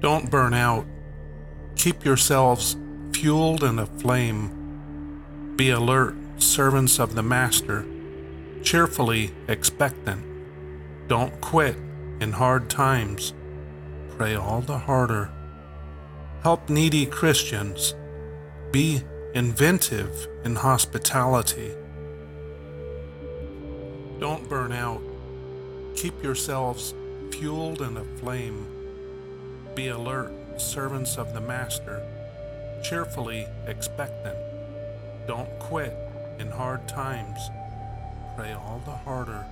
Don't burn out. Keep yourselves fueled and aflame. Be alert, servants of the Master, cheerfully expectant. Don't quit in hard times. Pray all the harder. Help needy Christians. Be inventive in hospitality. Don't burn out. Keep yourselves fueled and aflame. Be alert, servants of the Master, cheerfully expectant. Don't quit in hard times. Pray all the harder.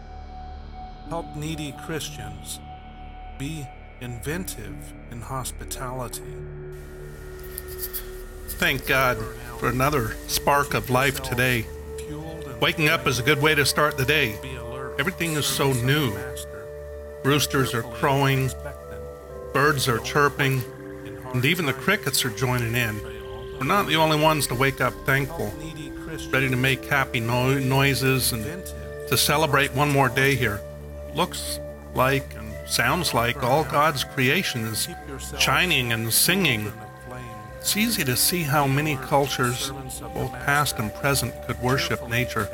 Help needy Christians. Be inventive in hospitality. Thank God for another spark of life today. Waking up is a good way to start the day. Everything is so new. Roosters are crowing, birds are chirping, and even the crickets are joining in. We're not the only ones to wake up thankful, ready to make happy no- noises and to celebrate one more day here. Looks like and sounds like all God's creation is shining and singing. It's easy to see how many cultures, both past and present, could worship nature.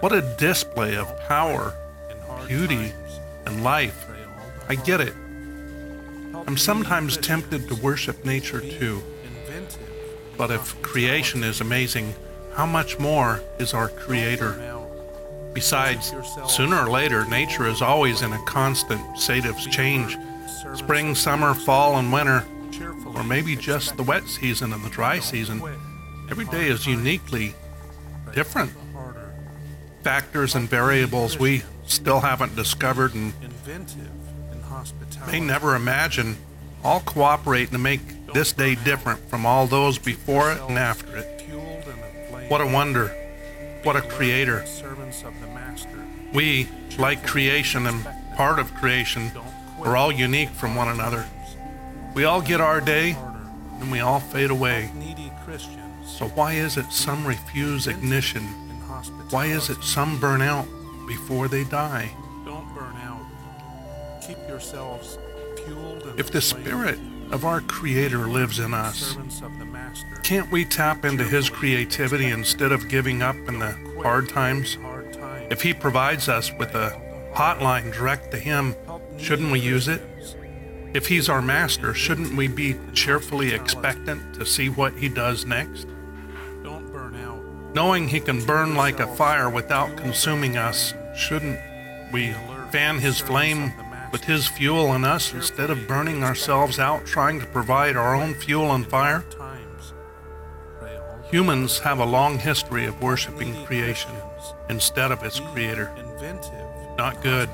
What a display of power, beauty, and life. I get it. I'm sometimes tempted to worship nature too. But if creation is amazing, how much more is our Creator? Besides, sooner or later, nature is always in a constant state of change. Spring, summer, fall, and winter, or maybe just the wet season and the dry season, every day is uniquely different. Factors and variables we still haven't discovered and may never imagine all cooperate to make this day different from all those before it and after it. What a wonder. What a creator. We, like creation and part of creation, are all unique from one another. We all get our day and we all fade away. So why is it some refuse ignition? Why is it some burn out before they die? Don't burn out. Keep yourselves fueled. If the spirit of our creator lives in us, can't we tap into his creativity instead of giving up in the hard times? If he provides us with a hotline direct to him, shouldn't we use it? If he's our master, shouldn't we be cheerfully expectant to see what he does next? Don't burn out. Knowing he can burn like a fire without consuming us, shouldn't we fan his flame with his fuel in us instead of burning ourselves out trying to provide our own fuel and fire? Humans have a long history of worshiping creation instead of its creator. Not good.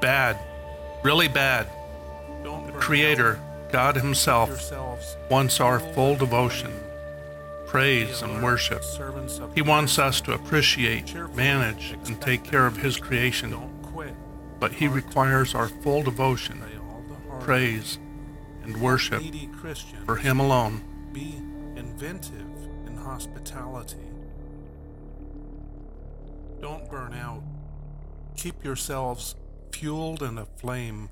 Bad. Really bad. The creator, God Himself, wants our full devotion, praise, and worship. He wants us to appreciate, manage, and take care of His creation. But He requires our full devotion, praise, and worship for Him alone. Be inventive in hospitality. Don't burn out. Keep yourselves fueled and aflame.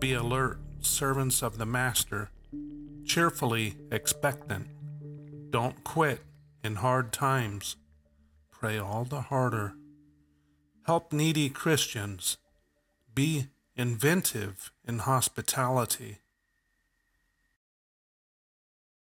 Be alert, servants of the Master, cheerfully expectant. Don't quit in hard times. Pray all the harder. Help needy Christians. Be inventive in hospitality.